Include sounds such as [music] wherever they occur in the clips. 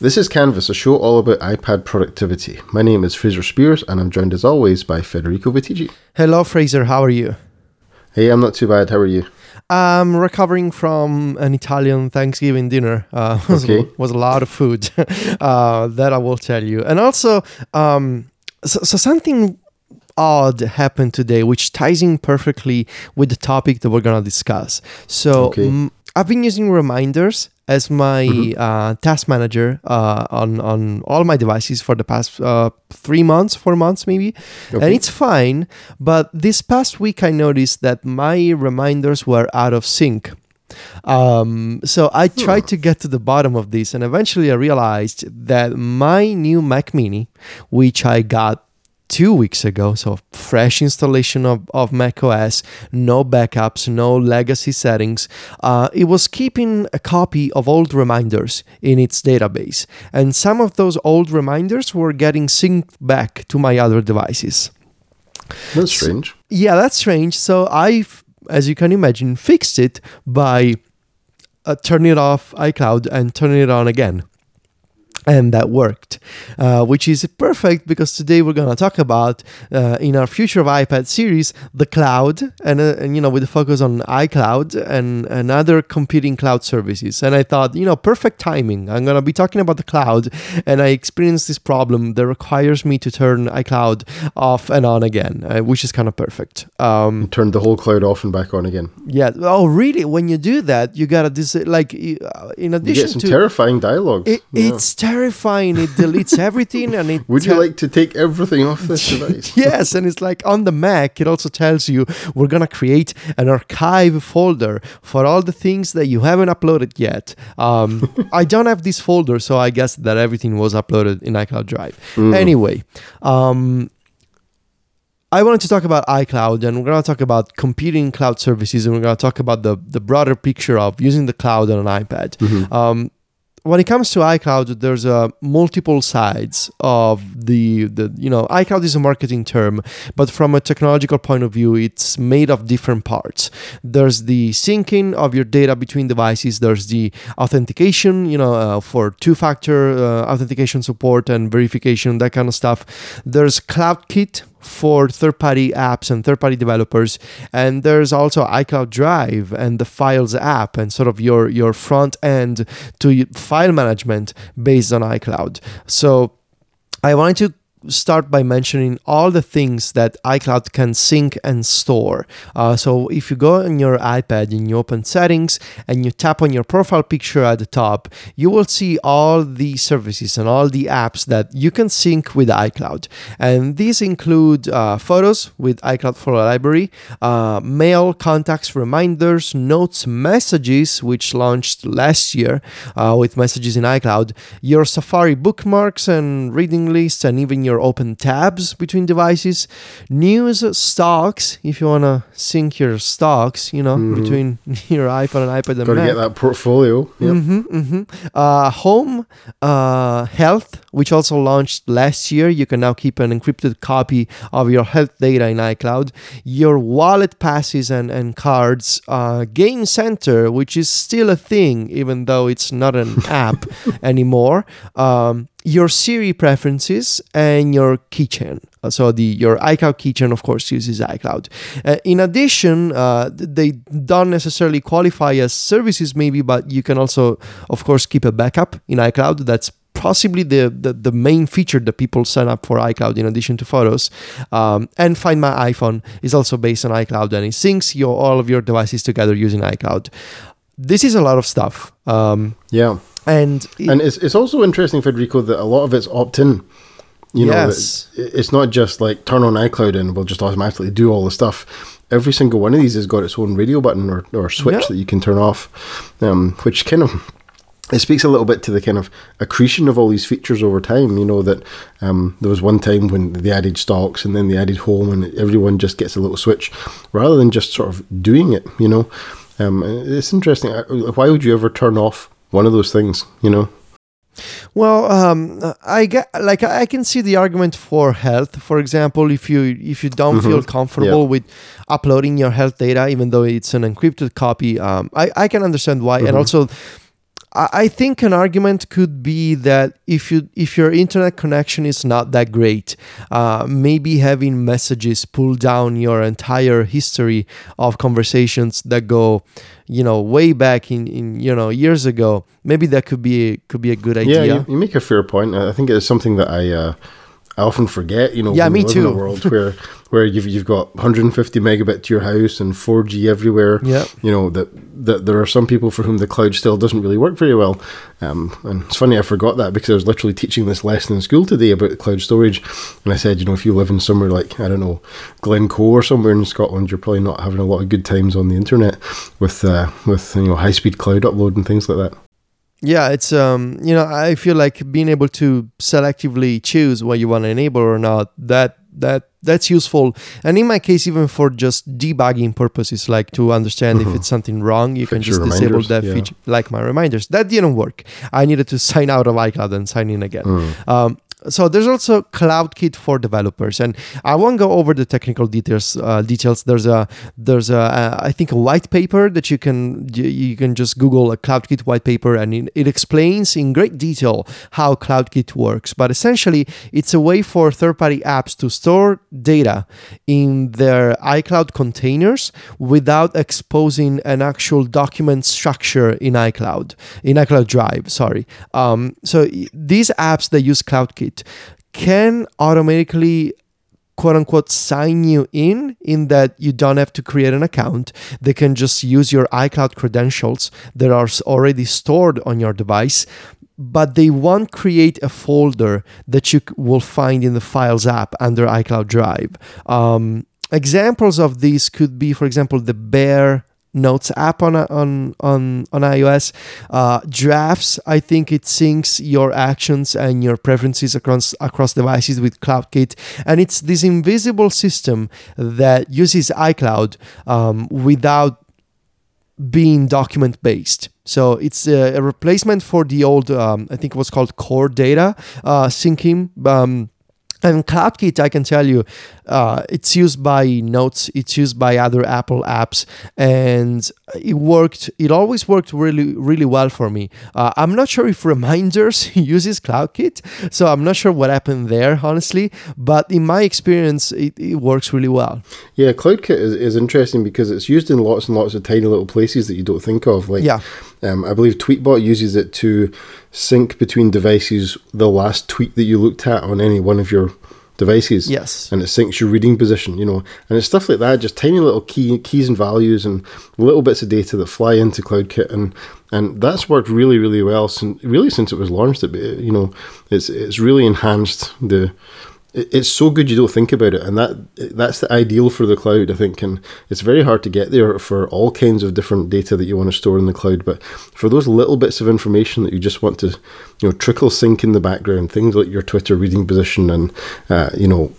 This is Canvas, a show all about iPad productivity. My name is Fraser Speirs, and I'm joined as always by Federico Viticci. Hello, Fraser. How are you? Hey, I'm not too bad. How are you? I'm recovering from an Italian Thanksgiving dinner. Uh, [laughs] was, Okay. was a lot of food. [laughs] uh, that I will tell you. And also, um, so, so something odd happened today, which ties in perfectly with the topic that we're gonna discuss. So Okay. mm, I've been using reminders as my uh, task manager uh, on on all my devices for the past uh, three months, four months maybe, and it's fine. But this past week, I noticed that my reminders were out of sync. Um, so I tried to get to the bottom of this, and eventually I realized that my new Mac Mini, which I got two weeks ago, so fresh installation of, of Mac OS, no backups, no legacy settings, uh, it was keeping a copy of old reminders in its database. And some of those old reminders were getting synced back to my other devices. That's strange. Yeah, that's strange. So I, as you can imagine, fixed it by uh, turning off iCloud and turning it on again. And that worked, uh, which is perfect because today we're going to talk about uh, in our future of iPad series the cloud, and, uh, and you know with the focus on iCloud and, and other competing cloud services. And I thought, you know, perfect timing. I'm going to be talking about the cloud, and I experienced this problem that requires me to turn iCloud off and on again, uh, which is kind of perfect. Um, Turned the whole cloud off and back on again. yeah. Oh, really? When you do that, you gotta dis- like uh, in You addition get some to terrifying dialogue. it, Yeah. it's terrifying. It deletes [laughs] everything, and it. Would you te- like to take everything off this device? [laughs] Yes, and it's like on the Mac, it also tells you we're gonna create an archive folder for all the things that you haven't uploaded yet. Um, [laughs] I don't have this folder, so I guess that everything was uploaded in iCloud Drive. Mm. Anyway, um, I wanted to talk about iCloud, and we're gonna talk about competing cloud services, and we're gonna talk about the the broader picture of using the cloud on an iPad. Mm-hmm. Um, when it comes to iCloud, there's uh, multiple sides of the the you know iCloud is a marketing term, but from a technological point of view, it's made of different parts. There's the syncing of your data between devices. There's the authentication, you know, uh, for two-factor uh, authentication support and verification, that kind of stuff. There's CloudKit for third-party apps and third-party developers and there's also iCloud Drive and the Files app and sort of your your front end to file management based on iCloud. So I wanted to start by mentioning all the things that iCloud can sync and store. Uh, so if you go on your iPad and you open settings and you tap on your profile picture at the top, you will see all the services and all the apps that you can sync with iCloud. And these include uh, photos with iCloud Photo Library, uh, mail, contacts, reminders, notes, messages, which launched last year uh, with messages in iCloud, your Safari bookmarks and reading lists, and even your open tabs between devices, news, stocks, if you want to sync your stocks, you know, between [laughs] your iPhone and iPad and Got to Mac. get that portfolio. Yep. hmm hmm Uh, home, uh, health, which also launched last year. You can now keep an encrypted copy of your health data in iCloud. Your wallet passes and, and cards. Uh, Game Center, which is still a thing, even though it's not an [laughs] app anymore. Um, your Siri preferences and your keychain. Uh, So the your iCloud keychain, of course, uses iCloud. Uh, in addition, uh, they don't necessarily qualify as services, maybe, but you can also, of course, keep a backup in iCloud. That's possibly the, the, the main feature that people sign up for iCloud in addition to photos. Um, and Find My iPhone is also based on iCloud and it syncs your all of your devices together using iCloud. This is a lot of stuff. Um, Yeah. And And it's, it's also interesting, Federico, that a lot of it's opt in. You know, Yes. it's not just like turn on iCloud and we'll just automatically do all the stuff. Every single one of these has got its own radio button or, or switch Yeah. that you can turn off, um, which kind of it speaks a little bit to the kind of accretion of all these features over time. You know that um, there was one time when they added stocks and then they added home, and everyone just gets a little switch rather than just sort of doing it. You know, um, it's interesting. Uh, Why would you ever turn off one of those things? You know. Well, um, I get like I can see the argument for health. For example, if you if you don't feel comfortable with uploading your health data, even though it's an encrypted copy, um, I I can understand why. And also, I think an argument could be that if you if your internet connection is not that great, uh, maybe having messages pull down your entire history of conversations that go, you know, way back in, in you know years ago. Maybe that could be could be a good idea. Yeah, you, you make a fair point. I I think it's something that I uh, I often forget. You know, Yeah, we me live in too. a world where [laughs] where you've you've got 150 megabit to your house and 4G everywhere. Yeah. You know that that there are some people for whom the cloud still doesn't really work very well. Um, and it's funny I forgot that because I was literally teaching this lesson in school today about cloud storage, and I said, you know, if you live in somewhere like I don't know Glencoe or somewhere in Scotland, you're probably not having a lot of good times on the internet with uh, with you know high speed cloud upload and things like that. Yeah, it's um, you know, I feel like being able to selectively choose what you want to enable or not. That that that's useful, and in my case, even for just debugging purposes, like to understand if it's something wrong, you can just disable that yeah. feature, like my reminders. That didn't work. I needed to [laughs] sign out of iCloud and sign in again. Um, so there's also CloudKit for developers, and I won't go over the technical details. Uh, details. There's a there's a uh, I think a white paper that you can you, you can just Google a CloudKit white paper, and it, it explains in great detail how CloudKit works. But essentially, it's a way for third-party apps to store data in their iCloud containers without exposing an actual document structure in iCloud in iCloud Drive. Sorry. Um, so these apps that use CloudKit can automatically quote unquote sign you in in that you don't have to create an account they can just use your icloud credentials that are already stored on your device but they won't create a folder that you will find in the files app under icloud drive um, examples of these could be for example the bear notes app on on on on iOS. Uh, drafts, I think it syncs your actions and your preferences across across devices with CloudKit, and it's this invisible system that uses iCloud um, without being document based. So it's a, a replacement for the old, um, I think it was called Core Data uh, syncing. Um, and CloudKit, I can tell you, uh, it's used by Notes, it's used by other Apple apps, and it worked. It always worked really, really well for me. Uh, I'm not sure if Reminders [laughs] uses CloudKit, so I'm not sure what happened there, honestly. But in my experience, it, it works really well. Yeah, CloudKit is, is interesting because it's used in lots and lots of tiny little places that you don't think of. Like, Yeah. um, I believe Tweetbot uses it to sync between devices the last tweet that you looked at on any one of your devices. Yes. and it syncs your reading position. You know, and it's stuff like that, just tiny little key keys and values and little bits of data that fly into CloudKit, and and that's worked really, really well. Since really since it was launched, it you know, it's it's really enhanced the it's so good you don't think about it and that that's the ideal for the cloud i think and it's very hard to get there for all kinds of different data that you want to store in the cloud but for those little bits of information that you just want to you know trickle sync in the background things like your twitter reading position and uh, you know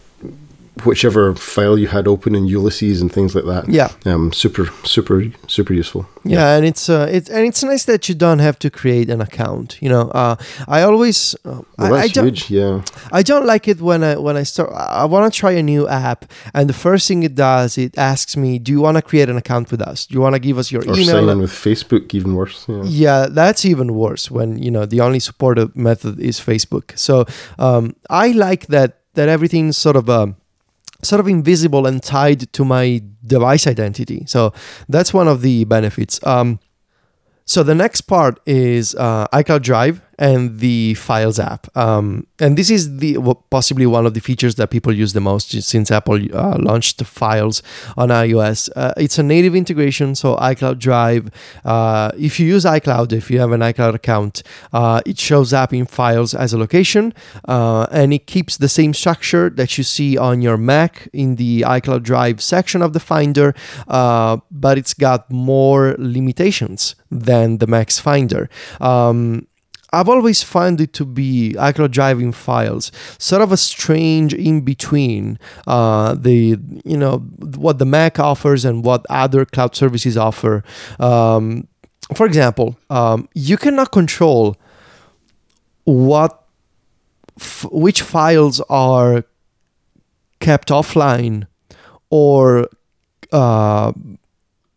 whichever file you had open in ulysses and things like that Yeah. um super super super useful Yeah, and it's uh, it's and it's nice that you don't have to create an account. You know, uh, I always uh, well, I, I don't huge yeah I don't like it when I when I start. I want to try a new app, and the first thing it does, it asks me, "Do you want to create an account with us? Do you want to give us your or email?" sign in with facebook even worse yeah yeah, that's even worse when you know the only supported method is Facebook. So um, I like that that everything's sort of um, sort of invisible and tied to my device identity. So that's one of the benefits. Um, so the next part is uh, iCloud Drive and the Files app, um, and this is the possibly one of the features that people use the most since Apple uh, launched Files on iOS. Uh, it's a native integration, so iCloud Drive. Uh, if you use iCloud, if you have an iCloud account, uh, it shows up in Files as a location, uh, and it keeps the same structure that you see on your Mac in the iCloud Drive section of the Finder, uh, but it's got more limitations than the Mac's Finder. Um, I've always found it to be iCloud Drive in files, sort of a strange in between uh, the you know what the Mac offers and what other cloud services offer. Um, for example, um, you cannot control what f- which files are kept offline or uh,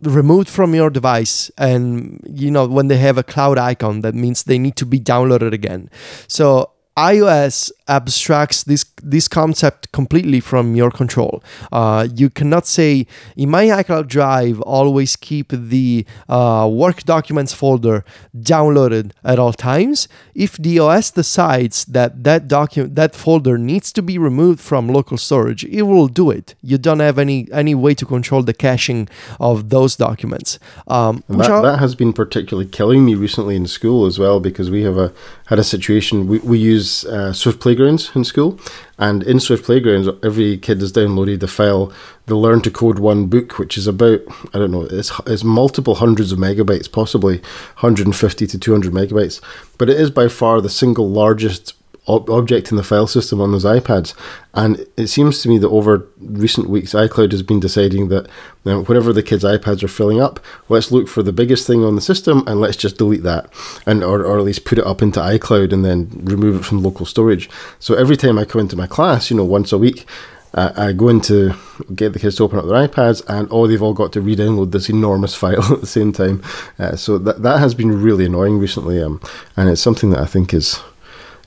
removed from your device and you know when they have a cloud icon that means they need to be downloaded again. So iOS abstracts this this concept completely from your control. Uh, you cannot say in my iCloud Drive always keep the uh, work documents folder downloaded at all times. If the OS decides that that document that folder needs to be removed from local storage, it will do it. You don't have any any way to control the caching of those documents. Um, that, that has been particularly killing me recently in school as well because we have a had a situation we, we use use uh, Swift Playgrounds in school, and in Swift Playgrounds, every kid has downloaded the file, the Learn to Code One book, which is about I don't know, it's it's multiple hundreds of megabytes, possibly 150 to 200 megabytes, but it is by far the single largest object in the file system on those iPads. And it seems to me that over recent weeks, iCloud has been deciding that you know, whatever the kids' iPads are filling up, let's look for the biggest thing on the system and let's just delete that, and or, or at least put it up into iCloud and then remove it from local storage. So every time I come into my class, you know, once a week, I go into get the kids to open up their iPads, and oh, they've all got to re-download this enormous [laughs] file at the same time. Uh, so that that has been really annoying recently, um, and it's something that I think is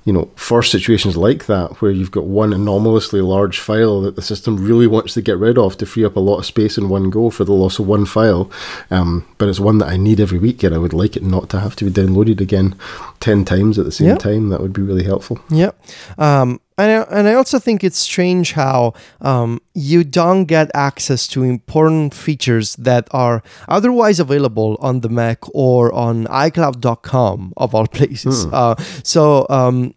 you know, for situations like that where you've got one anomalously large file that the system really wants to get rid of to free up a lot of space in one go for the loss of one file, um, but it's one that I need every week and I would like it not to have to be downloaded again 10 times at the same yep. time. That would be really helpful. Yep. Um, and I, and I also think it's strange how um, you don't get access to important features that are otherwise available on the Mac or on iCloud.com of all [laughs] places. Hmm. Uh, so um,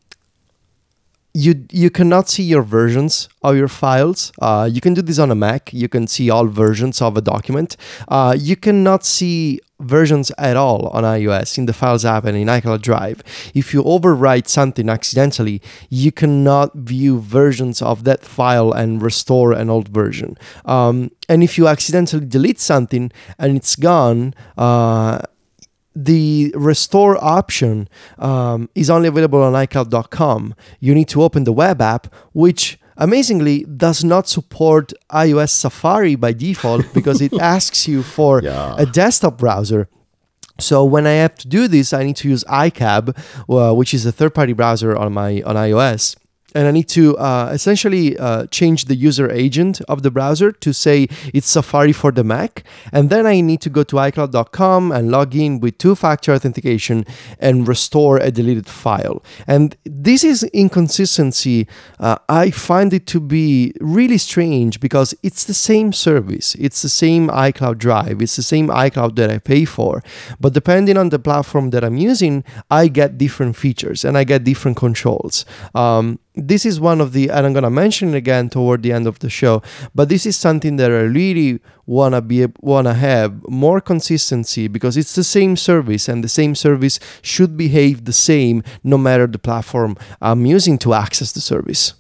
you you cannot see your versions of your files. Uh, you can do this on a Mac. You can see all versions of a document. Uh, you cannot see versions at all on iOS in the Files app and in iCloud Drive. If you overwrite something accidentally, you cannot view versions of that file and restore an old version. Um, and if you accidentally delete something and it's gone, uh, the restore option um, is only available on iCloud.com. You need to open the web app, which amazingly does not support iOS Safari by default [laughs] because it asks you for yeah. a desktop browser. So when I have to do this, I need to use iCab, uh, which is a third-party browser on my on iOS and I need to uh, essentially uh, change the user agent of the browser to say it's Safari for the Mac. And then I need to go to iCloud.com and log in with two factor authentication and restore a deleted file. And this is inconsistency. Uh, I find it to be really strange because it's the same service, it's the same iCloud Drive, it's the same iCloud that I pay for. But depending on the platform that I'm using, I get different features and I get different controls. Um, this is one of the and i'm going to mention it again toward the end of the show but this is something that i really want to be want to have more consistency because it's the same service and the same service should behave the same no matter the platform i'm using to access the service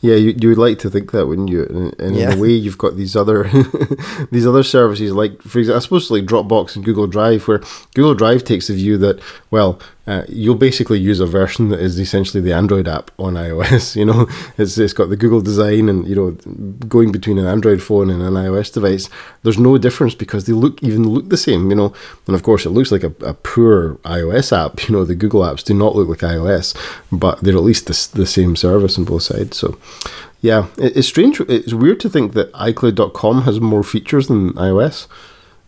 yeah, you, you would like to think that, wouldn't you? And, and yeah. in a way, you've got these other [laughs] these other services, like for example, I suppose like Dropbox and Google Drive, where Google Drive takes the view that well, uh, you'll basically use a version that is essentially the Android app on [laughs] iOS. You know, it's it's got the Google design, and you know, going between an Android phone and an iOS device, there's no difference because they look even look the same. You know, and of course, it looks like a, a poor iOS app. You know, the Google apps do not look like iOS, but they're at least the, the same service on both sides. So, yeah, it, it's strange. It's weird to think that iCloud.com has more features than iOS.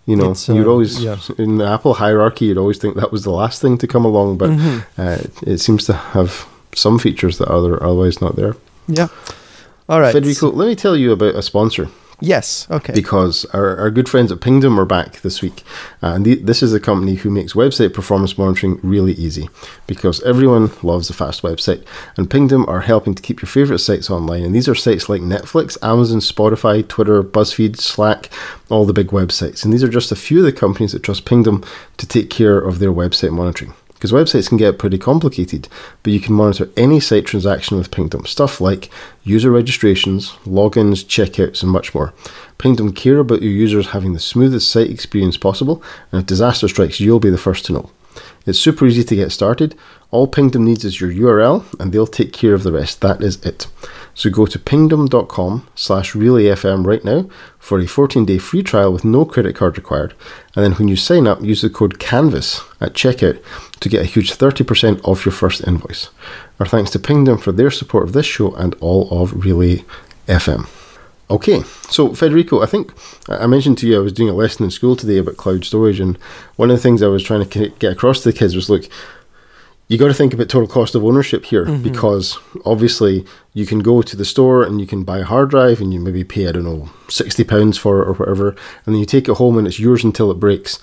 You know, uh, you'd always yeah. in the Apple hierarchy, you'd always think that was the last thing to come along, but mm-hmm. uh, it seems to have some features that are otherwise not there. Yeah. All right, Federico. Let me tell you about a sponsor. Yes, okay. Because our, our good friends at Pingdom are back this week. Uh, and this is a company who makes website performance monitoring really easy because everyone loves a fast website. And Pingdom are helping to keep your favorite sites online. And these are sites like Netflix, Amazon, Spotify, Twitter, BuzzFeed, Slack, all the big websites. And these are just a few of the companies that trust Pingdom to take care of their website monitoring because websites can get pretty complicated, but you can monitor any site transaction with Pingdom. Stuff like user registrations, logins, checkouts, and much more. Pingdom care about your users having the smoothest site experience possible, and if disaster strikes, you'll be the first to know. It's super easy to get started. All Pingdom needs is your URL, and they'll take care of the rest. That is it. So go to pingdom.com slash relayfm right now for a 14 day free trial with no credit card required. And then when you sign up, use the code CANVAS at checkout to get a huge 30% off your first invoice. Our thanks to Pingdom for their support of this show and all of Relay FM. Okay, so Federico, I think I mentioned to you I was doing a lesson in school today about cloud storage, and one of the things I was trying to get across to the kids was look, you got to think about total cost of ownership here mm-hmm. because obviously you can go to the store and you can buy a hard drive and you maybe pay I don't know sixty pounds for it or whatever, and then you take it home and it's yours until it breaks.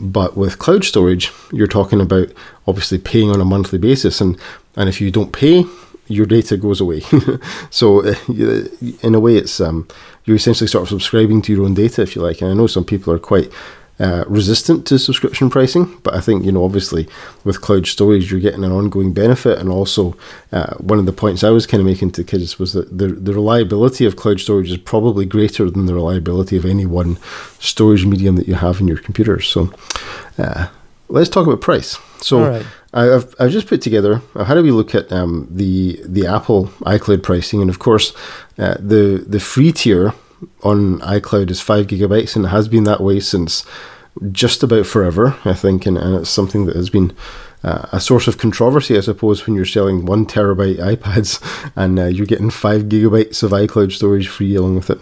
But with cloud storage, you're talking about obviously paying on a monthly basis, and and if you don't pay, your data goes away. [laughs] so uh, in a way, it's um, you're essentially sort of subscribing to your own data, if you like. And I know some people are quite uh, resistant to subscription pricing, but I think you know obviously with cloud storage you're getting an ongoing benefit, and also uh, one of the points I was kind of making to kids was that the the reliability of cloud storage is probably greater than the reliability of any one storage medium that you have in your computer. So uh, let's talk about price. So. I've, I've just put together. How do we look at um, the the Apple iCloud pricing? And of course, uh, the the free tier on iCloud is five gigabytes, and it has been that way since just about forever, I think. And, and it's something that has been uh, a source of controversy, I suppose, when you're selling one terabyte iPads [laughs] and uh, you're getting five gigabytes of iCloud storage free along with it.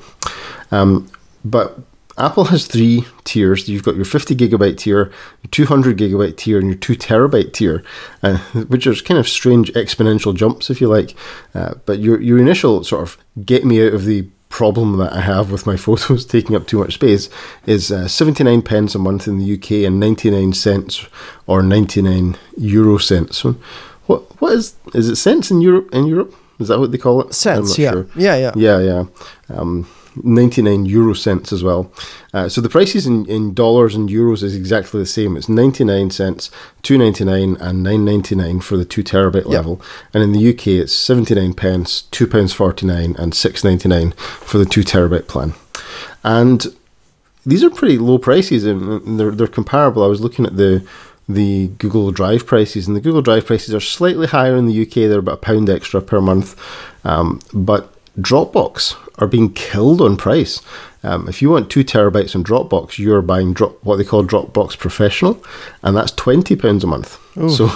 Um, but Apple has three tiers. You've got your 50 gigabyte tier, your 200 gigabyte tier, and your 2 terabyte tier, uh, which are kind of strange exponential jumps, if you like. Uh, but your, your initial sort of get me out of the problem that I have with my [laughs] photos taking up too much space is uh, 79 pence a month in the UK and 99 cents or 99 euro cents. What what is is it cents in Europe in Europe? Is that what they call it? Cents, yeah. Sure. yeah, yeah, yeah, yeah. Um, 99 euro cents as well. Uh, so the prices in, in dollars and euros is exactly the same. It's 99 cents, 2.99 and 9.99 for the 2 terabyte yep. level. And in the UK it's 79 pence, 2 pounds 49 and 6.99 for the 2 terabyte plan. And these are pretty low prices and they're they're comparable. I was looking at the the Google Drive prices, and the Google Drive prices are slightly higher in the UK. They're about a pound extra per month, um, but Dropbox are being killed on price. Um, if you want two terabytes on Dropbox, you're buying drop, what they call Dropbox Professional, and that's twenty pounds a month. Ooh, so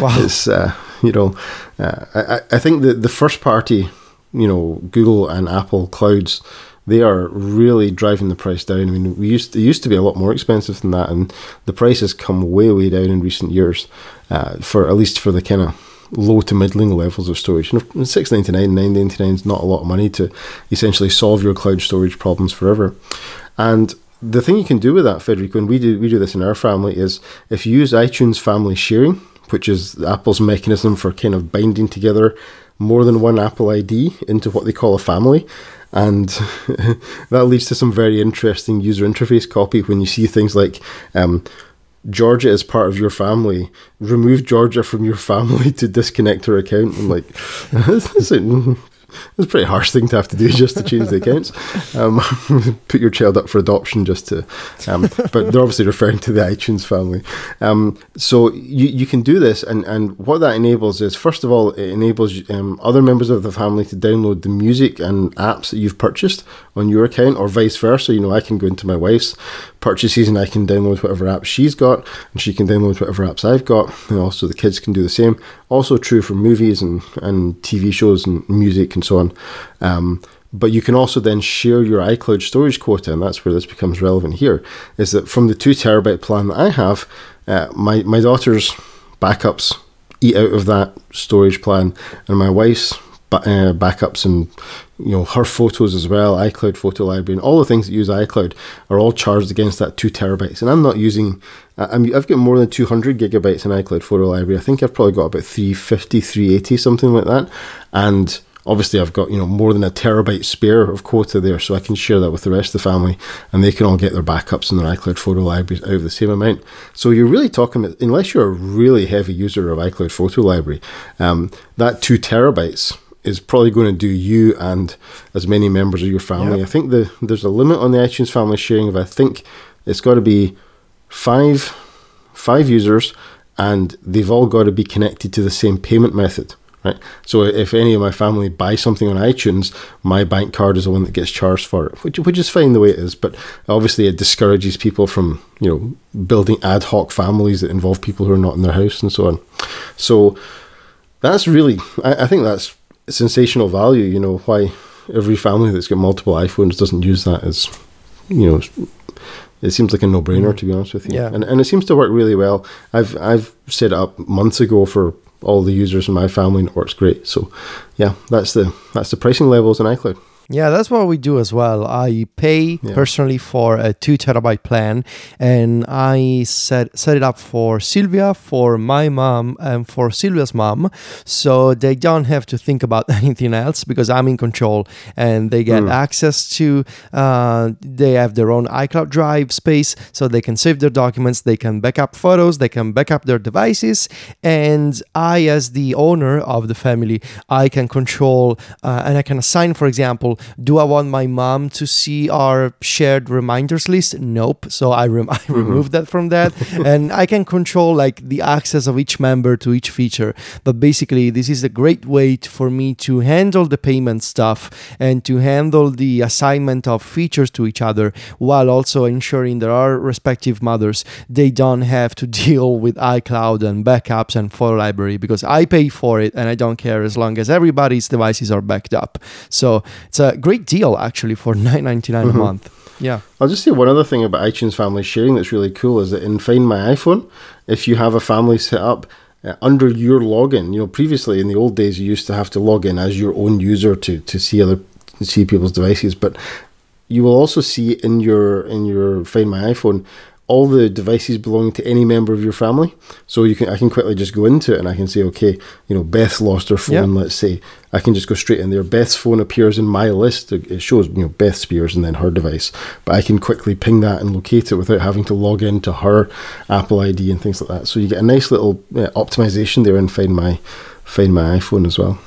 wow. [laughs] it's uh, you know, uh, I, I think the the first party, you know, Google and Apple clouds, they are really driving the price down. I mean, we used to, it used to be a lot more expensive than that, and the price has come way way down in recent years, uh, for at least for the kind of low to middling levels of storage. And six ninety nine, nine ninety nine is not a lot of money to essentially solve your cloud storage problems forever. And the thing you can do with that, Federico, and we do we do this in our family, is if you use iTunes Family Sharing, which is Apple's mechanism for kind of binding together more than one Apple ID into what they call a family. And [laughs] that leads to some very interesting user interface copy when you see things like um, Georgia is part of your family. Remove Georgia from your family [laughs] to disconnect her account. I'm like, [laughs] it's a pretty harsh thing to have to do [laughs] just to change the accounts. Um, [laughs] put your child up for adoption just to, um, but they're obviously referring to the iTunes family. Um, so you, you can do this, and, and what that enables is, first of all, it enables um, other members of the family to download the music and apps that you've purchased on your account, or vice versa. You know, I can go into my wife's purchases and I can download whatever apps she's got, and she can download whatever apps I've got, and also the kids can do the same. Also true for movies and, and TV shows and music and so on. Um, but you can also then share your iCloud storage quota, and that's where this becomes relevant here. Is that from the two terabyte plan that I have, uh, my my daughter's backups eat out of that storage plan, and my wife's uh, backups and you know her photos as well, iCloud photo library, and all the things that use iCloud are all charged against that two terabytes. And I'm not using. I I've got more than 200 gigabytes in iCloud photo library. I think I've probably got about 350, 380, something like that, and obviously I've got you know more than a terabyte spare of quota there, so I can share that with the rest of the family, and they can all get their backups in their iCloud photo libraries out of the same amount. So you're really talking about unless you're a really heavy user of iCloud photo library, um, that two terabytes is probably going to do you and as many members of your family. Yep. I think the there's a limit on the iTunes family sharing of I think it's got to be five five users and they've all got to be connected to the same payment method right? So if any of my family buy something on iTunes, my bank card is the one that gets charged for it, which which is fine the way it is. But obviously, it discourages people from you know building ad hoc families that involve people who are not in their house and so on. So that's really, I, I think that's sensational value. You know why every family that's got multiple iPhones doesn't use that as you know it seems like a no-brainer to be honest with you. Yeah. And and it seems to work really well. I've I've set it up months ago for all the users in my family and it works great. So yeah, that's the that's the pricing levels in iCloud. Yeah, that's what we do as well. I pay Yeah. personally for a two terabyte plan, and I set set it up for Sylvia, for my mom, and for Sylvia's mom, so they don't have to think about [laughs] anything else because I'm in control, and they get Mm. access to. Uh, they have their own iCloud Drive space, so they can save their documents, they can backup photos, they can backup their devices, and I, as the owner of the family, I can control uh, and I can assign, for example, do I want my mom to see our shared reminders list? Nope. So I, rem- [laughs] I mm-hmm. removed that from that, [laughs] and I can control like the access of each member to each feature. But basically, this is a great way to, for me to handle the payment stuff and to handle the assignment of features to each other, while also ensuring that our respective mothers they don't have to [laughs] deal with iCloud and backups and photo library because I pay for it and I don't care as long as everybody's devices are backed up. So it's a great deal actually for [laughs] nine ninety nine a month. Yeah. I'll just say one other thing about iTunes family sharing that's really cool is that in Find My iPhone, if you have a family set up uh, under your login, you know, previously in the old days you used to have to log in as your own user to, to see other see people's devices, but you will also see in your in your Find My iPhone all the devices belonging to any member of your family. So you can I can quickly just go into it and I can say, okay, you know, Beth lost her phone, let's say. I can just go straight in there. Beth's phone appears in my list. It shows, you know, Beth Speirs and then her device. But I can quickly ping that and locate it without having to log into her Apple ID and things like that. So you get a nice little uh, optimization there and find my find my iPhone as well.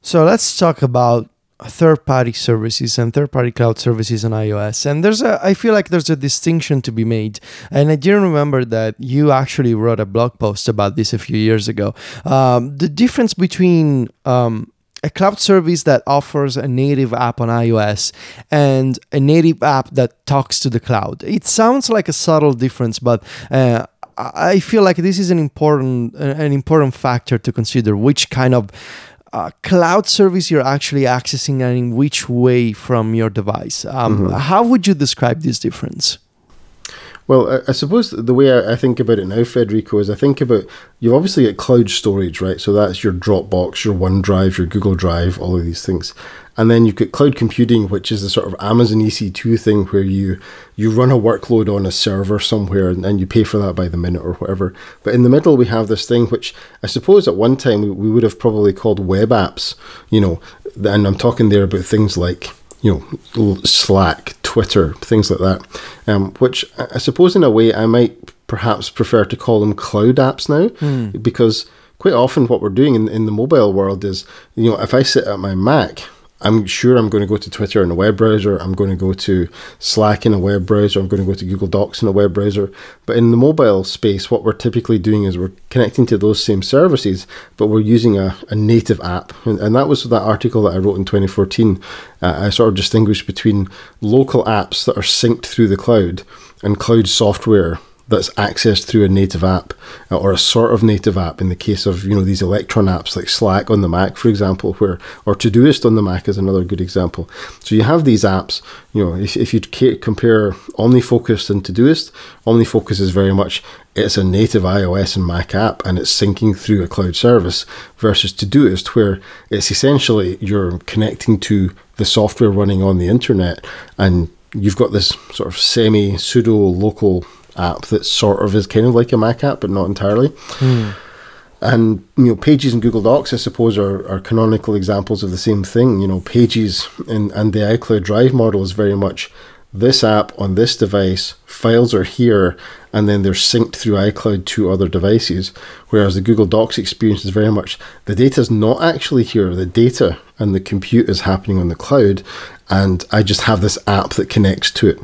So let's talk about third-party services and third-party cloud services on iOS. And there's a I feel like there's a distinction to be made. And I didn't remember that you actually wrote a blog post about this a few years ago. Um, the difference between um, a cloud service that offers a native app on iOS and a native app that talks to the cloud. It sounds like a subtle difference, but uh, I feel like this is an important an important factor to consider. Which kind of uh, cloud service you're actually accessing and in which way from your device. Um, How would you describe this difference? Well, I, I suppose the way I, I think about it now, Federico, is I think about you've obviously got cloud storage, right? So that's your Dropbox, your OneDrive, your Google Drive, all of these things. And then you've got cloud computing, which is the sort of Amazon EC2 thing where you you run a workload on a server somewhere and, and you pay for that by the minute or whatever. But in the middle, we have this thing which I suppose at one time we, we would have probably called web apps, you know, and I'm talking there about things like you know, Slack, Twitter, things like that, um, which I suppose in a way I might perhaps prefer to call them cloud apps now, because quite often what we're doing in, in the mobile world is, you know, if I sit at my Mac, I'm sure I'm going to go to Twitter in a web browser, I'm going to go to Slack in a web browser, I'm going to go to Google Docs in a web browser. But in the mobile space, what we're typically doing is we're connecting to those same services, but we're using a, a native app. And, and that was that article that I wrote in 2014. Uh, I sort of distinguished between local apps that are synced through the cloud and cloud software that's accessed through a native app uh, or a sort of native app in the case of you know these electron apps like slack on the mac for example where or todoist on the mac is another good example. So you have these apps you know if, if you compare omnifocus and todoist omnifocus is very much it's a native ios and mac app and it's syncing through a cloud service versus todoist where it's essentially you're connecting to the software running on the internet and you've got this sort of semi pseudo local app that sort of is kind of like a Mac app, but not entirely. Hmm. And you know, Pages and Google Docs, I suppose, are, are canonical examples of the same thing. You know, Pages and, and the iCloud Drive model is very much this app on this device, files are here, and then they're synced through iCloud to other devices. Whereas the Google Docs experience is very much the data is not actually here, the data and the compute is happening on the cloud, and I just have this app that connects to it.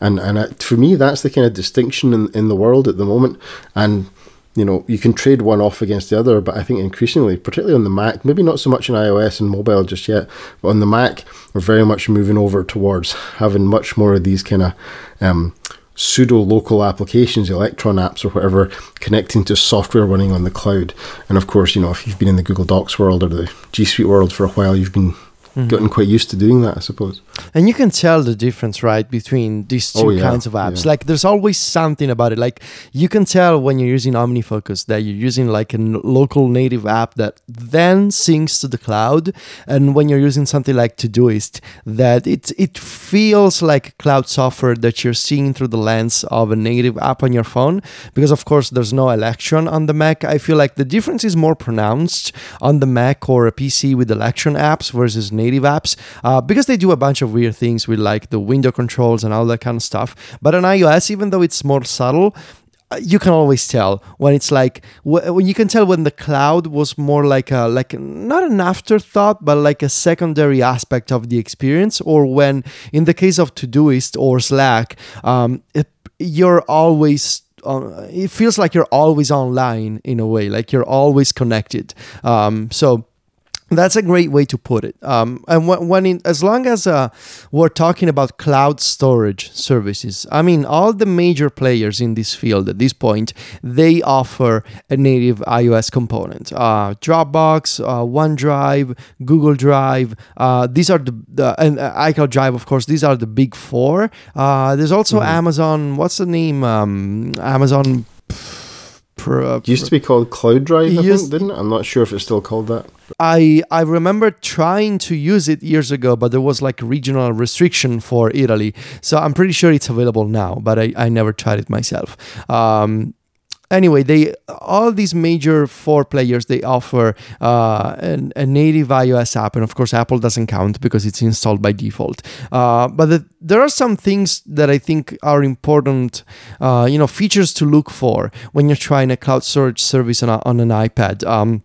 And and for me, that's the kind of distinction in, in the world at the moment. And you know, you can trade one off against the other, but I think increasingly, particularly on the Mac, maybe not so much in iOS and mobile just yet, but on the Mac, we're very much moving over towards having much more of these kind of um, pseudo local applications, Electron apps or whatever, connecting to software running on the cloud. And of course, you know, if you've been in the Google Docs world or the G Suite world for a while, you've been mm-hmm. gotten quite used to doing that, I suppose. And you can tell the difference, right, between these two oh, yeah. kinds of apps. Yeah. Like, there's always something about it. Like, you can tell when you're using OmniFocus that you're using like a local native app that then syncs to the cloud, and when you're using something like Todoist, that it it feels like cloud software that you're seeing through the lens of a native app on your phone. Because of course, there's no Electron on the Mac. I feel like the difference is more pronounced on the Mac or a PC with Electron apps versus native native apps uh, because they do a bunch of weird things with like the window controls and all that kind of stuff. But on iOS, even though it's more subtle, uh, you can always tell when it's like when you can tell when the cloud was more like a like not an afterthought but like a secondary aspect of the experience or when in the case of todoist or slack um, it, you're always uh, it feels like you're always online in a way like you're always connected um, so that's a great way to put it. Um, and when, when in, as long as uh, we're talking about cloud storage services, I mean, all the major players in this field at this point, they offer a native iOS component. Uh, Dropbox, uh, OneDrive, Google Drive. Uh, these are the, the and uh, iCloud Drive, of course. These are the big four. Uh, there's also mm-hmm. Amazon. What's the name? Um, Amazon. Pro, used to be called Cloud Drive, I used, think, didn't it? I'm not sure if it's still called that. I I remember trying to use it years ago, but there was like regional restriction for Italy, so I'm pretty sure it's available now. But I, I never tried it myself. Um, anyway, they all these major four players they offer uh, an, a native iOS app, and of course Apple doesn't count because it's installed by default. Uh, but the, there are some things that I think are important, uh, you know, features to look for when you're trying a cloud storage service on, a, on an iPad. Um,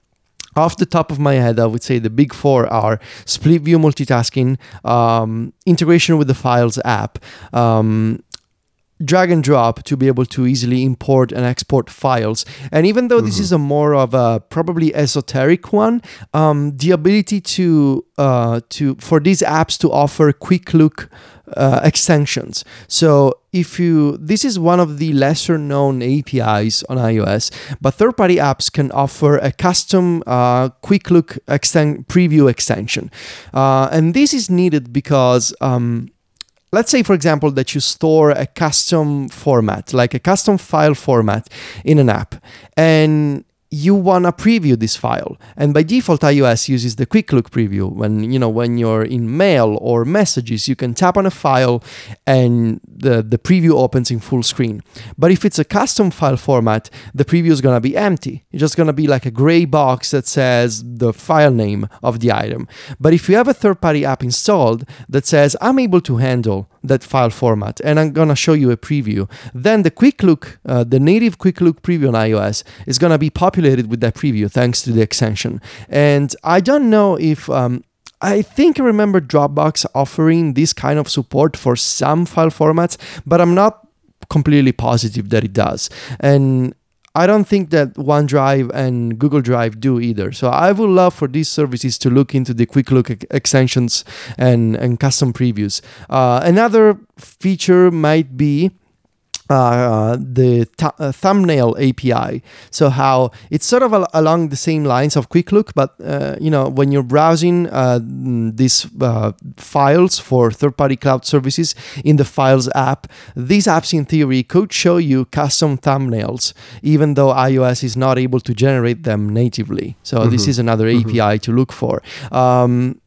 off the top of my head, I would say the big four are split view multitasking, um, integration with the Files app, um, drag and drop to be able to easily import and export files. And even though mm-hmm. this is a more of a probably esoteric one, um, the ability to uh, to for these apps to offer quick look uh, extensions. So if you this is one of the lesser known APIs on iOS, but third party apps can offer a custom uh, quick look extend preview extension, uh, and this is needed because. Um, let's say for example that you store a custom format like a custom file format in an app and you want to preview this file. And by default ios uses the quick look preview. When you know when you're in mail or messages you can tap on a file and the, the preview opens in full screen. But if it's a custom file format the preview is going to be empty. It's just going to be like a gray box that says the file name of the item. But if you have a third party app installed that says i'm able to handle that file format and i'm going to show you a preview then the quick look uh, the native quick look preview on ios is going to be populated with that preview thanks to the extension. And I don't know if um, I think I remember Dropbox offering this kind of support for some file formats, but I'm not completely positive that it does. And I don't think that OneDrive and Google Drive do either. So I would love for these services to look into the quick look extensions and, and custom previews. Uh, another feature might be uh, the th- uh, thumbnail API. So how it's sort of al- along the same lines of Quick Look, but uh, you know when you're browsing uh, these uh, files for third-party cloud services in the Files app, these apps in theory could show you custom thumbnails, even though iOS is not able to generate them natively. So mm-hmm. this is another mm-hmm. API to look for. Um,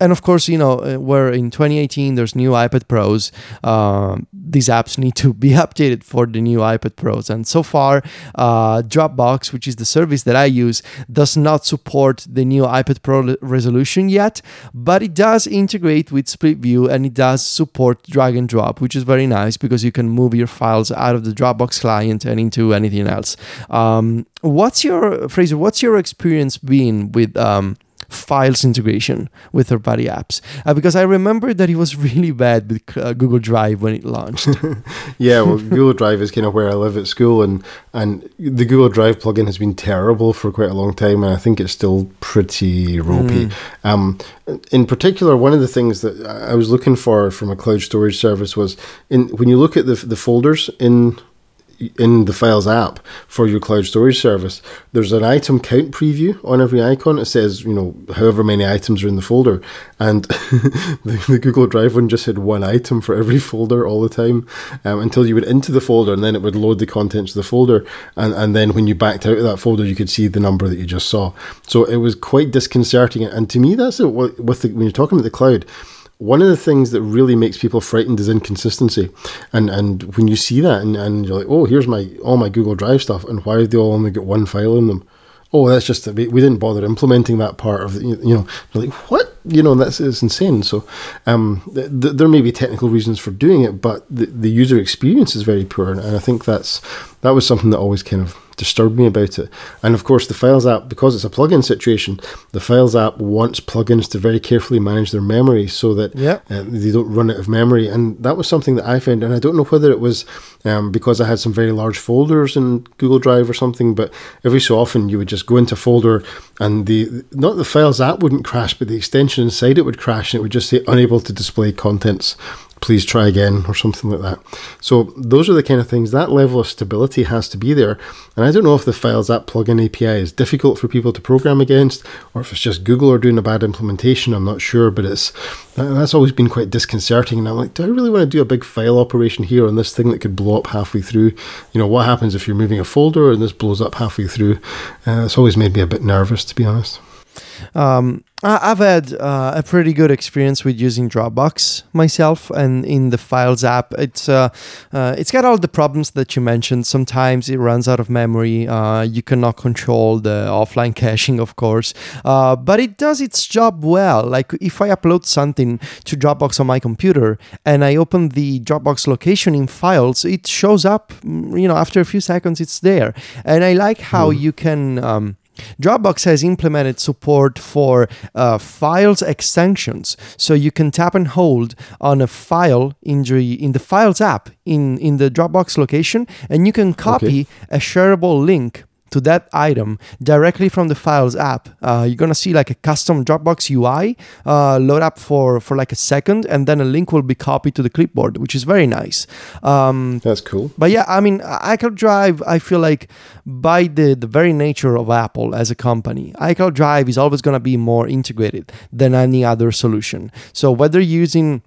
and of course, you know, uh, where in 2018 there's new iPad Pros, uh, these apps need to be [laughs] updated for the new iPad Pros. And so far, uh, Dropbox, which is the service that I use, does not support the new iPad Pro resolution yet, but it does integrate with Split View and it does support drag and drop, which is very nice because you can move your files out of the Dropbox client and into anything else. Um, what's your Fraser? What's your experience been with? Um, files integration with third-party apps uh, because I remember that it was [laughs] really bad with uh, Google Drive when it launched. [laughs] yeah, well, Google Drive is kind of where I live at school, and and the Google Drive plugin has been terrible for quite a long time, and I think it's still pretty ropey. Mm. Um, in particular, one of the things that I was looking for from a cloud storage service was in when you look at the the folders in in the Files app for your cloud storage service, there's an item count preview on every icon. It says, you know, however many items are in the folder. And [laughs] the, the, Google Drive one just had one item for every folder all the time um, until you went into the folder and then it would load the contents of the folder. And, and then when you backed out of that folder, you could see the number that you just saw. So it was quite disconcerting. And to me, that's it. With the, when you're talking about the cloud, one of the things that really makes people frightened is inconsistency. And and when you see that and, and you're like, oh, here's my all my Google Drive stuff, and why have they all only got one file in them? Oh, that's just we, we didn't bother implementing that part of you know, like what you know that's is insane. So um, th- th- there may be technical reasons for doing it, but the, the user experience is very poor, and I think that's that was something that always kind of disturbed me about it. And of course, the Files app, because it's a plugin situation, the Files app wants plugins to very carefully manage their memory so that yep. uh, they don't run out of memory. And that was something that I found. And I don't know whether it was um, because I had some very large folders in Google Drive or something, but every so often you would just go into a folder and the not the Files app wouldn't crash, but the extension inside it would crash and it would just say unable to display contents please try again or something like that. So those are the kind of things that level of stability has to be there. And I don't know if the Files app plugin API is difficult for people to program against, or if it's just Google are doing a bad implementation. I'm not sure, but it's that's always been quite disconcerting. And I'm like, do I really want to do a big file operation here on this thing that could blow up halfway through? You know, what happens if you're moving a folder and this blows up halfway through? Uh, it's always made me a bit nervous, to be honest. Um, I've had uh, a pretty good experience with using Dropbox myself, and in the Files app, it's uh, uh, it's got all the problems that you mentioned. Sometimes it runs out of memory. Uh, you cannot control the offline [laughs] caching, of course, uh, but it does its job well. Like if I upload something to Dropbox on my computer and I open the Dropbox location in Files, it shows up. Mm, you know, after a few seconds, it's there, and I like how mm. you can. Um, Dropbox has implemented support for uh, files extensions, so you can tap and hold on a file in the, in the Files app in, in the Dropbox location, and you can copy okay. a shareable link to that item directly from the Files app. Uh, you're gonna see like a custom Dropbox UI uh, load up for for like a second, and then a link will be copied to the clipboard, which is very nice. Um, That's cool. But yeah, I mean, iCloud Drive, I feel like by the the very nature of Apple as a company, iCloud Drive is always gonna be more integrated than any other solution. So whether using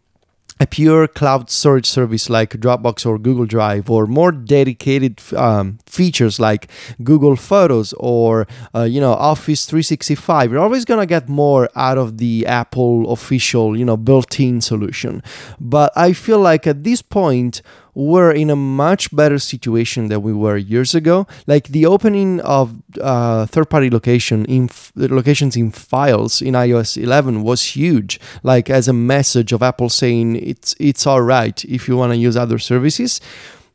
a pure cloud storage service like Dropbox or Google Drive, or more dedicated um, features like Google Photos or uh, you know Office 365, you're always gonna get more out of the Apple official you know built-in solution. But I feel like at this point we're in a much better situation than we were years ago. Like the opening of uh, third-party location in f- locations in files in iOS 11 was huge. Like as a message of Apple saying it's it's all right if you want to use other services.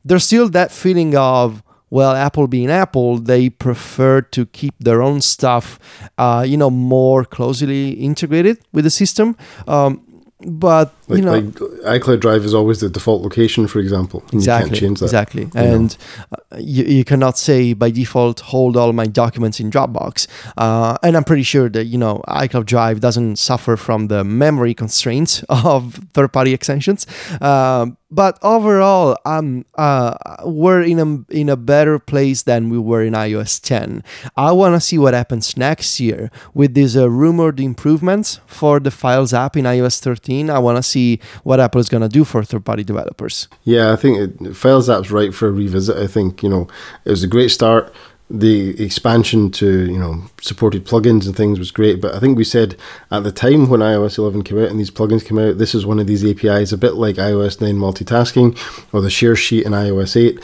There's still that feeling of well, Apple being Apple, they prefer to keep their own stuff, uh, you know, more closely integrated with the system. Um, but like, you know, like iCloud Drive is always the default location, for example. exactly, you can't change that. Exactly, and uh, you, you cannot say by default hold all my documents in Dropbox. Uh, and I'm pretty sure that you know iCloud Drive doesn't suffer from the memory constraints [laughs] of third-party extensions. Uh, but overall, um, uh, we're in a in a better place than we were in iOS 10. I want to see what happens next year with these uh, rumored improvements for the Files app in iOS 13. I want to see what Apple is going to do for third-party developers. Yeah, I think it, Files app's right for a revisit. I think you know it was a great start the expansion to you know supported plugins and things was great but i think we said at the time when ios 11 came out and these plugins came out this is one of these apis a bit like ios 9 multitasking or the share sheet in ios 8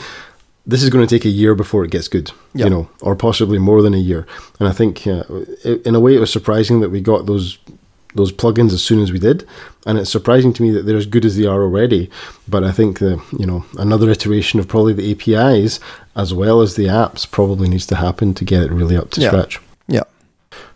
this is going to take a year before it gets good yep. you know or possibly more than a year and i think uh, in a way it was surprising that we got those those plugins as soon as we did. And it's surprising to me that they're as good as they are already. But I think the you know another iteration of probably the APIs as well as the apps probably needs to happen to get it really up to yeah. scratch. Yeah.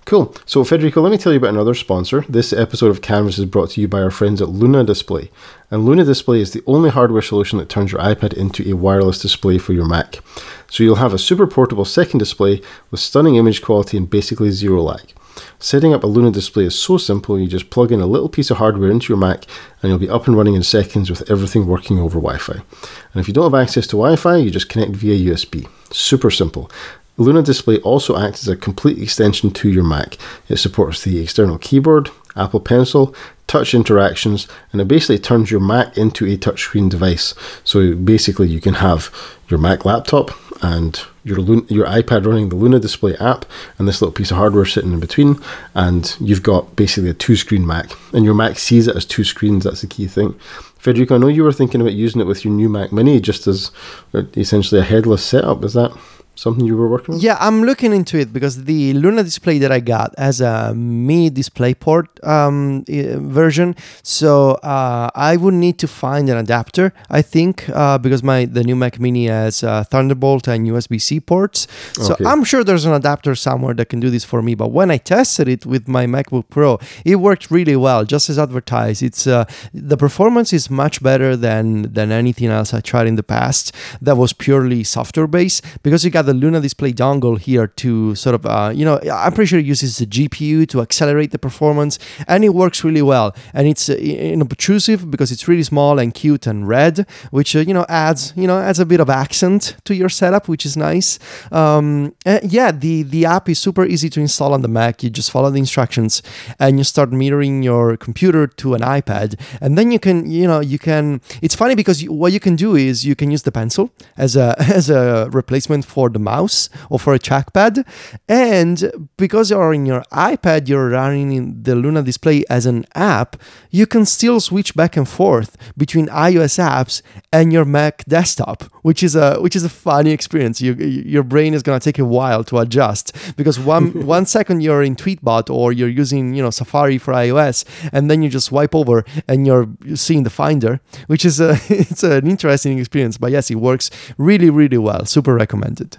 Cool. So, Federico, let me tell you about another sponsor. This episode of Canvas is brought to you by our friends at Luna Display. And Luna Display is the only hardware solution that turns your iPad into a wireless display for your Mac. So, you'll have a super portable second display with stunning image quality and basically zero lag. Setting up a Luna display is so simple, you just plug in a little piece of hardware into your Mac and you'll be up and running in seconds with everything working over Wi Fi. And if you don't have access to Wi Fi, you just connect via USB. Super simple. Luna Display also acts as a complete extension to your Mac. It supports the external keyboard, Apple Pencil, touch interactions, and it basically turns your Mac into a touchscreen device. So basically, you can have your Mac laptop and your your iPad running the Luna Display app, and this little piece of hardware sitting in between, and you've got basically a two-screen Mac, and your Mac sees it as two screens. That's the key thing. Federico, I know you were thinking about using it with your new Mac Mini, just as uh, essentially a headless setup. Is that? Something you were working on? Yeah, I'm looking into it because the Luna display that I got has a mini DisplayPort um, version. So uh, I would need to find an adapter, I think, uh, because my the new Mac Mini has uh, Thunderbolt and USB C ports. So okay. I'm sure there's an adapter somewhere that can do this for me. But when I tested it with my MacBook Pro, it worked really well, just as advertised. It's uh, the performance is much better than than anything else I tried in the past that was purely software based because you got the Luna Display dongle here to sort of, uh, you know, I'm pretty sure it uses the GPU to accelerate the performance, and it works really well. And it's uh, inobtrusive because it's really small and cute and red, which uh, you know adds, you know, adds a bit of accent to your setup, which is nice. Um, yeah, the the app is super easy to install on the Mac. You just follow the instructions, and you start mirroring your computer to an iPad, and then you can, you know, you can. It's funny because you, what you can do is you can use the pencil as a [laughs] as a replacement for the the mouse or for a trackpad. And because you're in your iPad, you're running the Luna display as an app, you can still switch back and forth between iOS apps and your Mac desktop, which is a which is a funny experience. You, your brain is gonna take a while to adjust because one [laughs] one second you're in Tweetbot or you're using you know Safari for iOS, and then you just swipe over and you're seeing the Finder, which is a [laughs] it's an interesting experience. But yes, it works really really well. Super recommended.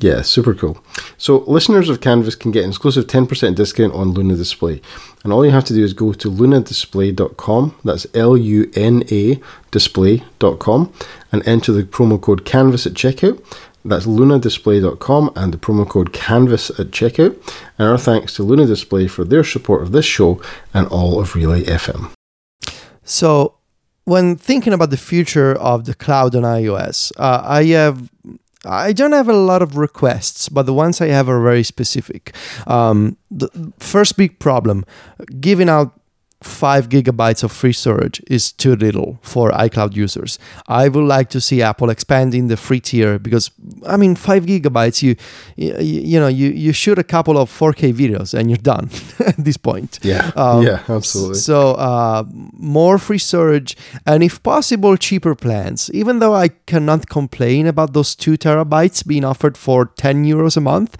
Yeah, super cool. So listeners of Canvas can get an exclusive 10% discount on Luna Display. And all you have to do is go to lunadisplay.com, that's L-U-N-A display.com, and enter the promo code CANVAS at checkout. That's lunadisplay.com and the promo code CANVAS at checkout. And our thanks to Luna Display for their support of this show and all of Relay FM. So, when thinking about the future of the cloud on iOS, uh, I have I don't have a lot of requests, but the ones I have are very specific. Um, the first big problem giving out 5 gigabytes of free storage is too little for iCloud users. I would like to see Apple expanding the free tier because I mean 5 gigabytes you you, you know you you shoot a couple of 4K videos and you're done [laughs] at this point. Yeah. Um, yeah, absolutely. So uh, more free storage and if possible cheaper plans. Even though I cannot complain about those 2 terabytes being offered for 10 euros a month,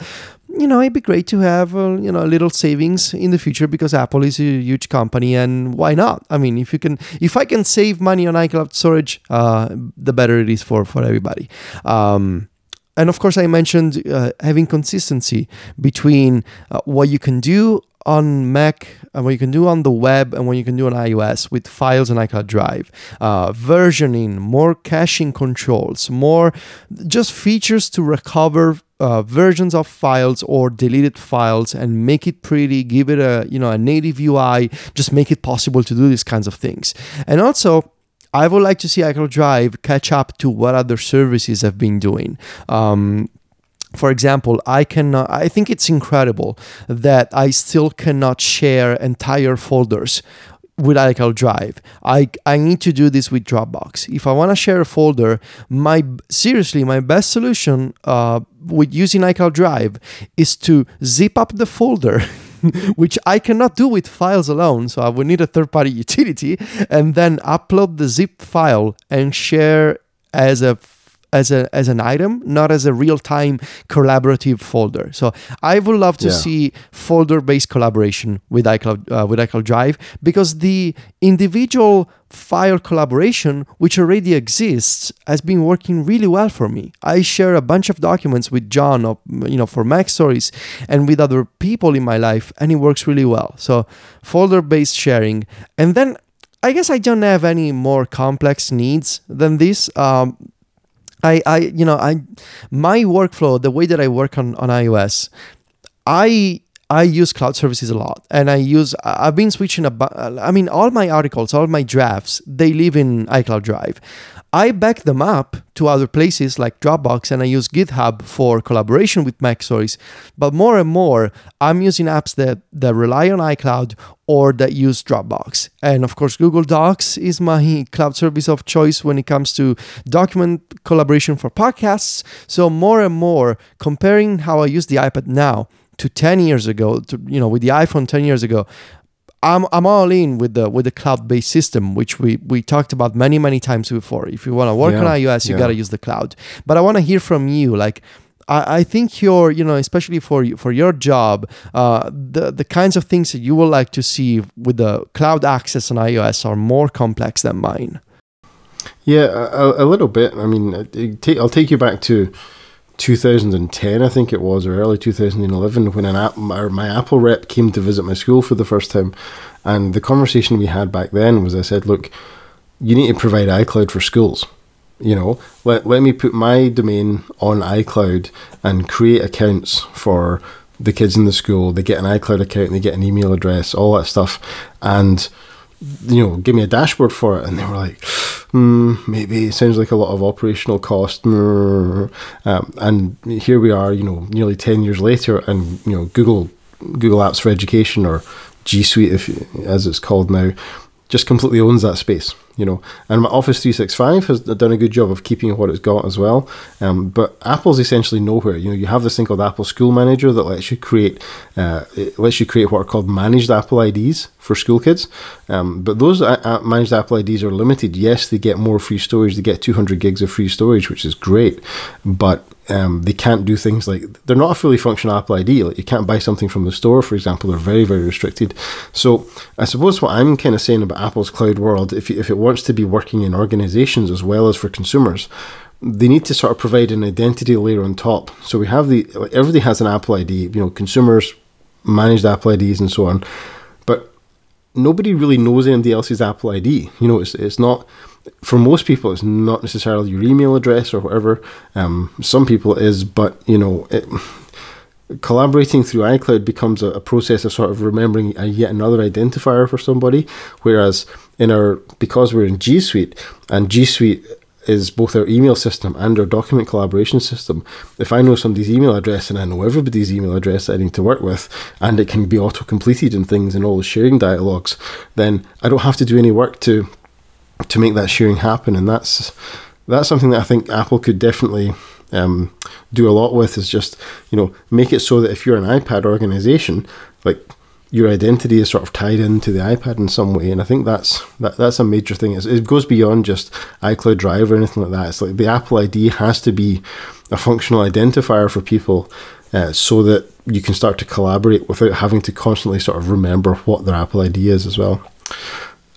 you know, it'd be great to have uh, you know a little savings in the future because Apple is a huge company, and why not? I mean, if you can, if I can save money on iCloud storage, uh, the better it is for for everybody. Um, and of course, I mentioned uh, having consistency between uh, what you can do on Mac and what you can do on the web and what you can do on iOS with files and iCloud Drive. Uh, versioning, more caching controls, more just features to recover uh, versions of files or deleted files and make it pretty give it a you know a native ui just make it possible to do these kinds of things and also I would like to see iCloud Drive catch up to what other services have been doing. Um, for example, I cannot. I think it's incredible that I still cannot share entire folders with iCloud Drive. I, I need to do this with Dropbox. If I want to share a folder, my seriously my best solution uh, with using iCloud Drive is to zip up the folder. [laughs] which I cannot do with files alone, so I would need a third party [laughs] utility and then upload the zip file and share as a as a as an item, not as a real time collaborative folder. So I would love to Yeah. see folder based collaboration with iCloud uh, with iCloud Drive because the individual file collaboration which already exists has been working really well for me. I share a bunch of documents with John of you know for MacStories and with other people in my life and it works really well. So folder based sharing and then I guess I don't have any more complex needs than this. Um, I, I, you know, I, my workflow, the way that I work on, on iOS, I, I use cloud services a lot, and I use. I've been switching about. I mean, all my articles, all my drafts, they live in iCloud Drive. I back them up to other places like Dropbox, and I use GitHub for collaboration with MacStories. But more and more, I'm using apps that that rely on iCloud or that use Dropbox. And of course, Google Docs is my cloud service of choice when it comes to document collaboration for podcasts. So more and more, comparing how I use the iPad now to 10 years ago, to, you know, with the iPhone 10 years ago, I'm, I'm all in with the with the cloud-based system, which we, we talked about many many times before. If you want to work Yeah, on iOS, you yeah. gotta use the cloud. But I want to hear from you, like. I I think your, you know, especially for for your job, uh, the the kinds of things that you would like to see with the cloud access on iOS are more complex than mine. Yeah, a, a little bit. I mean, it- it ta- I'll take you back to 2010, I think it was, or early 2011, when an app, my Apple rep came to visit my school for the first time. And the conversation we had back then was I said, look, you need to provide iCloud for schools. You know, let, let me put my domain on iCloud and create accounts for the kids in the school. They get an iCloud account, they get an email address, all that stuff. And you know, give me a dashboard for it. And they were like, hmm, maybe it sounds like a lot of operational cost. mm." Um, and here we are, you know, nearly 10 years later, and, you know, Google, Google Apps for Education or G Suite, if, as it's called now, just completely owns that space, you know. And my Office 365 has done a good job of keeping what it's got as well. Um, but Apple's essentially nowhere. You know, you have this thing called Apple School Manager that lets you create, uh, lets you create what are called managed Apple IDs for school kids. Um, but those uh, uh, managed Apple IDs are limited. Yes, they get more free storage. They get 200 gigs of free storage, which is great. But um, they can't do things like they're not a fully functional Apple ID. Like you can't buy something from the store, for example. They're very, very restricted. So I suppose what I'm kind of saying about Apple's cloud world, if if it wants to be working in organizations as well as for consumers, they need to sort of provide an identity layer on top. So we have the like everybody has an Apple ID. You know, consumers managed Apple IDs and so on, but nobody really knows anybody else's Apple ID. You know, it's it's not for most people. It's not necessarily your email address or whatever. Um, some people it is, but you know, it, collaborating through iCloud becomes a, a process of sort of remembering a, yet another identifier for somebody. Whereas in our because we're in G Suite and G Suite is both our email system and our document collaboration system. If I know somebody's email address and I know everybody's email address I need to work with, and it can be auto completed and things in all the sharing dialogues, then I don't have to do any work to to make that sharing happen. And that's that's something that I think Apple could definitely um, do a lot with. Is just you know make it so that if you're an iPad organization, like your identity is sort of tied into the iPad in some way, and I think that's that, that's a major thing. It's, it goes beyond just iCloud Drive or anything like that. It's like the Apple ID has to be a functional identifier for people, uh, so that you can start to collaborate without having to constantly sort of remember what their Apple ID is as well.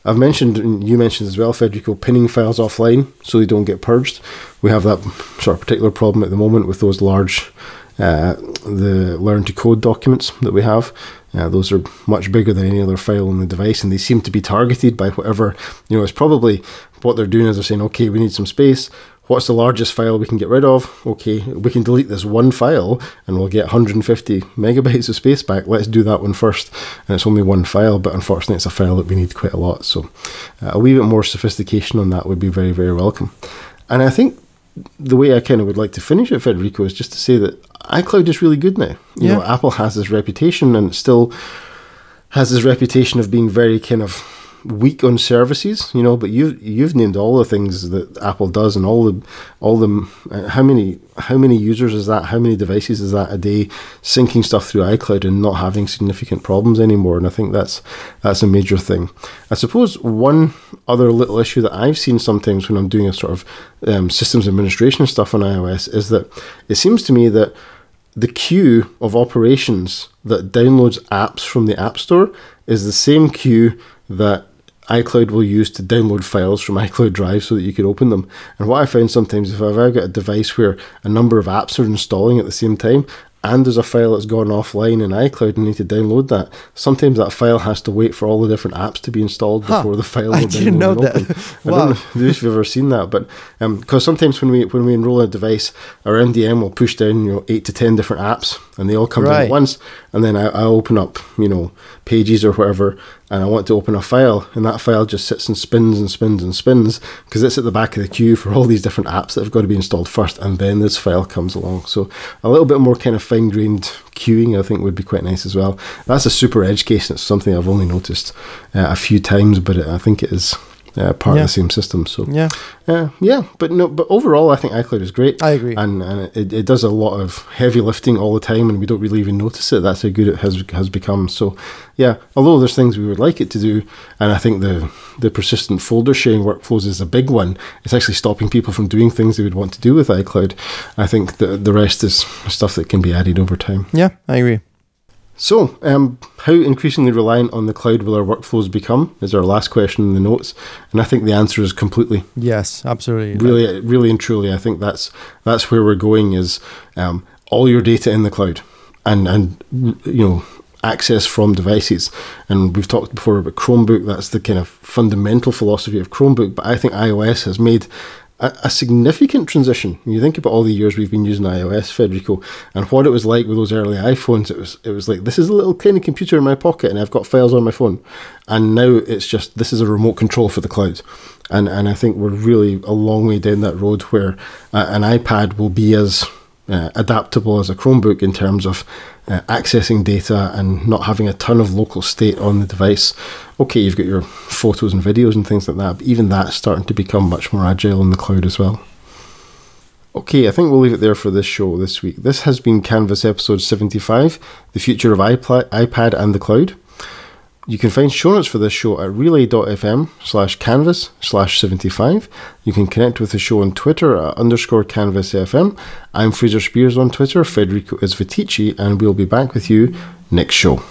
I've mentioned, and you mentioned as well, Federico, pinning files offline so they don't get purged. We have that sort of particular problem at the moment with those large, uh, the learn to code documents that we have. Uh, those are much bigger than any other file on the device, and they seem to be targeted by whatever, you know, it's probably what they're doing is they're saying, okay, we need some space. What's the largest file we can get rid of? Okay, we can delete this one file and we'll get 150 megabytes of space back. Let's do that one first. And it's only one file, but unfortunately, it's a file that we need quite a lot. So, uh, a wee bit more sophistication on that would be very, very welcome. And I think the way I kind of would like to finish it, Federico, is just to say that iCloud is really good now. You Yeah. know, Apple has this reputation and it still has this reputation of being very kind of weak on services, you know, but you you've named all the things that Apple does and all the all the uh, how many how many users is that? How many devices is that a day syncing stuff through iCloud and not having significant problems anymore? And I think that's that's a major thing. I suppose one other little issue that I've seen sometimes when I'm doing a sort of um, systems administration stuff on iOS is that it seems to me that the queue of operations that downloads apps from the App Store is the same queue that iCloud will use to download files from iCloud Drive so that you can open them. And what I found sometimes if I've ever got a device where a number of apps are installing at the same time, and there's a file that's gone offline in iCloud and need to download that, sometimes that file has to wait for all the different apps to be installed Huh. before the file [laughs] I will didn't know that. open. I Wow. don't know if you've ever seen that, but um, because sometimes when we when we enroll a device, our MDM will push down you know eight to ten different apps, and they all come down Right. at once, and then I, I open up you know pages or whatever, and I want to open a file, and that file just sits and spins and spins and spins because it's at the back of the queue for all these different apps that have got to be installed first, and then this file comes along. So a little bit more kind of fine grained queuing, I think, would be quite nice as well. That's a super edge case, and it's something I've only noticed uh, a few times, but it, I think it is. Uh, part Yeah. of the same system, so Yeah, uh, yeah, but no, but overall, I think iCloud is great. I agree. and and it, it does a lot of heavy lifting all the time, and we don't really even notice it. That's how good it has has become. So, yeah, although there's things we would like it to do, and I think the the persistent folder sharing workflows is a big one. It's actually stopping people from doing things they would want to do with iCloud. I think the the rest is stuff that can be added over time. yeah, I agree. So, um, how increasingly reliant on the cloud will our workflows become? Is our last question in the notes, and I think the answer is completely Yes, absolutely. really really and truly i think that's that's where we're going is um, all your data in the cloud and and you know access from devices and we've talked before about chromebook that's the kind of fundamental philosophy of chromebook but i think ios has made a, significant transition. You think about all the years we've been using ios federico and what it was like with those early iphones it was it was like this is a little tiny computer in my pocket and i've got files on my phone. And now it's just this is a remote control for the cloud. And and I think we're really a long way down that road where uh, an iPad will be as uh, adaptable as a Chromebook in terms of uh, accessing data and not having a ton of local state on the device. Okay, you've got your photos and videos and things like that, but even that's starting to become much more agile in the cloud as well. Okay, I think we'll leave it there for this show this week. This has been Canvas episode 75 The Future of iPla- iPad and the Cloud. You can find show notes for this show at relay.fm slash canvas slash 75. You can connect with the show on Twitter at underscore canvas FM. I'm Fraser Speirs on Twitter, Federico is Viticci, and we'll be back with you next show.